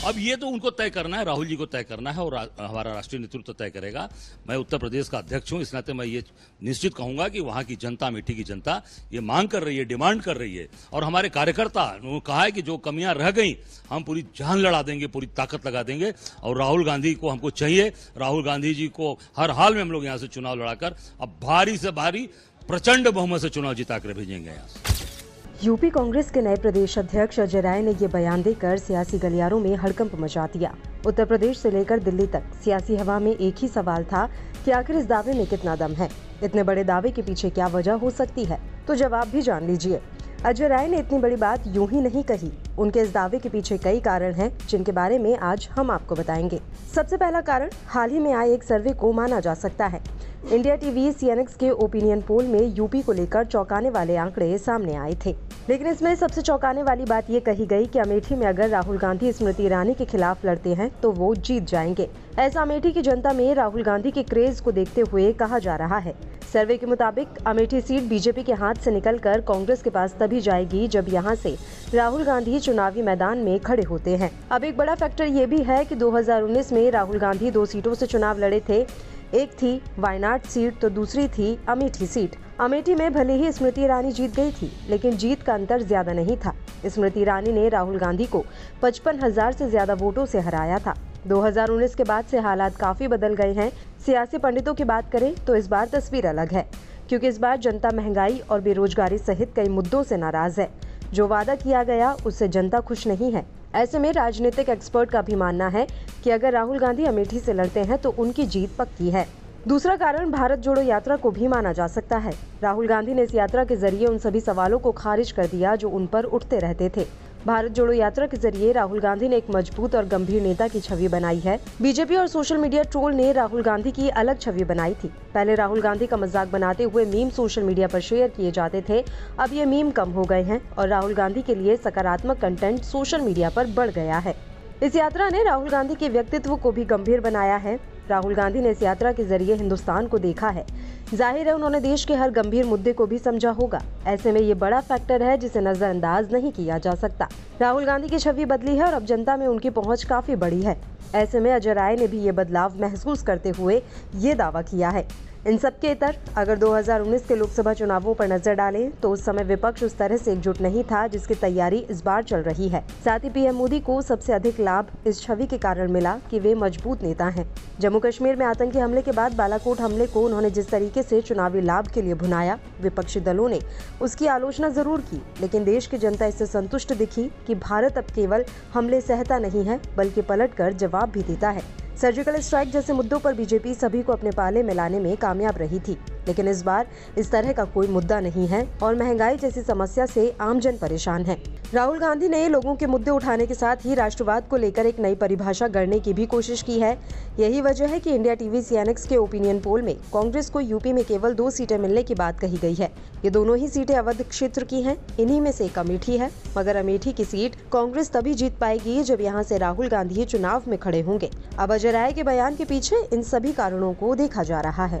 अब ये तो उनको तय करना है, राहुल जी को तय करना है और हमारा राष्ट्रीय नेतृत्व तय करेगा। मैं उत्तर प्रदेश का अध्यक्ष हूँ, इस नाते मैं ये निश्चित कहूँगा कि वहाँ की जनता मीठी की जनता, ये मांग कर रही है, डिमांड कर रही है। और हमारे कार्यकर्ता, उन्होंने कहा है कि जो कमियाँ रह गई, हम पूरी जान लड़ा देंगे, पूरी ताकत लगा देंगे। और राहुल गांधी को हमको चाहिए, राहुल गांधी जी को हर हाल में हम लोग यहाँ से चुनाव लड़ाकर, अब भारी से भारी, प्रचंड बहुमत से चुनाव जिता कर भेजेंगे यहाँ यूपी कांग्रेस के नए प्रदेश अध्यक्ष अजय राय ने ये बयान देकर सियासी गलियारों में हड़कंप मचा दिया। उत्तर प्रदेश से लेकर दिल्ली तक सियासी हवा में एक ही सवाल था कि आखिर इस दावे में कितना दम है? इतने बड़े दावे के पीछे क्या वजह हो सकती है? तो जवाब भी जान लीजिए। अजय राय ने इतनी बड़ी बात यूँ ही नहीं कही। उनके इस दावे के पीछे कई कारण हैं, जिनके बारे में आज हम आपको बताएँगे। सबसे पहला कारण, हाल ही में आए एक सर्वे को माना जा सकता है। इंडिया टीवी सीएनएक्स के ओपिनियन पोल में यूपी को लेकर चौंकाने वाले आंकड़े सामने आए थे। लेकिन इसमें सबसे चौंकाने वाली बात ये कही गई कि अमेठी में अगर राहुल गांधी स्मृति ईरानी के खिलाफ लड़ते हैं तो वो जीत जाएँगे। ऐसा अमेठी की जनता में राहुल गांधी के क्रेज को देखते हुए कहा जा रहा है। सर्वे के मुताबिक, अमेठी सीट बीजेपी के हाथ से निकलकर कांग्रेस के पास तभी जाएगी जब यहाँ से राहुल गांधी चुनावी मैदान में खड़े होते हैं। अब एक बड़ा फैक्टर ये भी है कि 2019 में राहुल गांधी दो सीटों से चुनाव लड़े थे। एक थी वायनाड सीट तो दूसरी थी अमेठी सीट। अमेठी में भले ही स्मृति ईरानी जीत गई थी, लेकिन जीत का अंतर ज़्यादा नहीं था। स्मृति ईरानी ने राहुल गांधी को पचपन हज़ार से ज़्यादा वोटों से हराया था। 2019 के बाद से हालात काफ़ी बदल गए हैं। सियासी पंडितों की बात करें तो इस बार तस्वीर अलग है, क्योंकि इस बार जनता महँगाई और बेरोजगारी सहित कई मुद्दों से नाराज़ है। जो वादा किया गया, उससे जनता खुश नहीं है। ऐसे में राजनीतिक एक्सपर्ट का भी मानना है कि अगर राहुल गांधी अमेठी से लड़ते हैं तो उनकी जीत पक्की है। दूसरा कारण, भारत जोड़ो यात्रा को भी माना जा सकता है। राहुल गांधी ने इस यात्रा के ज़रिए उन सभी सवालों को खारिज कर दिया जो उन पर उठते रहते थे। भारत जोड़ो यात्रा के ज़रिए राहुल गांधी ने एक मज़बूत और गंभीर नेता की छवि बनाई है। बीजेपी और सोशल मीडिया ट्रोल ने राहुल गांधी की अलग छवि बनाई थी। पहले राहुल गांधी का मज़ाक बनाते हुए मीम सोशल मीडिया पर शेयर किए जाते थे, अब ये मीम कम हो गए हैं और राहुल गांधी के लिए सकारात्मक कंटेंट सोशल मीडिया पर बढ़ गया है। इस यात्रा ने राहुल गांधी के व्यक्तित्व को भी गंभीर बनाया है। राहुल गांधी ने इस यात्रा के ज़रिए हिंदुस्तान को देखा है। ज़ाहिर है उन्होंने देश के हर गंभीर मुद्दे को भी समझा होगा। ऐसे में ये बड़ा फैक्टर है जिसे नजरअंदाज नहीं किया जा सकता। राहुल गांधी की छवि बदली है और अब जनता में उनकी पहुँच काफ़ी बड़ी है। ऐसे में अजय राय ने भी ये बदलाव महसूस करते हुए ये दावा किया है। इन सबके इतर अगर 2019 के लोकसभा चुनावों पर नज़र डालें तो उस समय विपक्ष उस तरह से एकजुट नहीं था जिसकी तैयारी इस बार चल रही है। साथ ही पीएम मोदी को सबसे अधिक लाभ इस छवि के कारण मिला कि वे मज़बूत नेता हैं। जम्मू कश्मीर में आतंकी हमले के बाद बालाकोट हमले को उन्होंने जिस तरीके से चुनावी लाभ के लिए भुनाया, विपक्षी दलों ने उसकी आलोचना ज़रूर की, लेकिन देश की जनता इससे संतुष्ट दिखी कि भारत अब केवल हमले सहता नहीं है, बल्कि पलट जवाब भी देता है। सर्जिकल स्ट्राइक जैसे मुद्दों पर बीजेपी सभी को अपने पाले में लाने में कामयाब रही थी। लेकिन इस बार इस तरह का कोई मुद्दा नहीं है और महँगाई जैसी समस्या से आमजन परेशान है। राहुल गांधी ने लोगों के मुद्दे उठाने के साथ ही राष्ट्रवाद को लेकर एक नई परिभाषा गढ़ने की भी कोशिश की है। यही वजह है कि इंडिया टीवी सीएनएक्स के ओपिनियन पोल में कांग्रेस को यूपी में केवल दो सीटें मिलने की बात कही गई है। ये दोनों ही सीटें अवध क्षेत्र की हैं, इन्हीं में से एक अमेठी है। मगर अमेठी की सीट कांग्रेस तभी जीत पाएगी जब यहाँ से राहुल गांधी चुनाव में खड़े होंगे। अब अजय राय के बयान के पीछे इन सभी कारणों को देखा जा रहा है।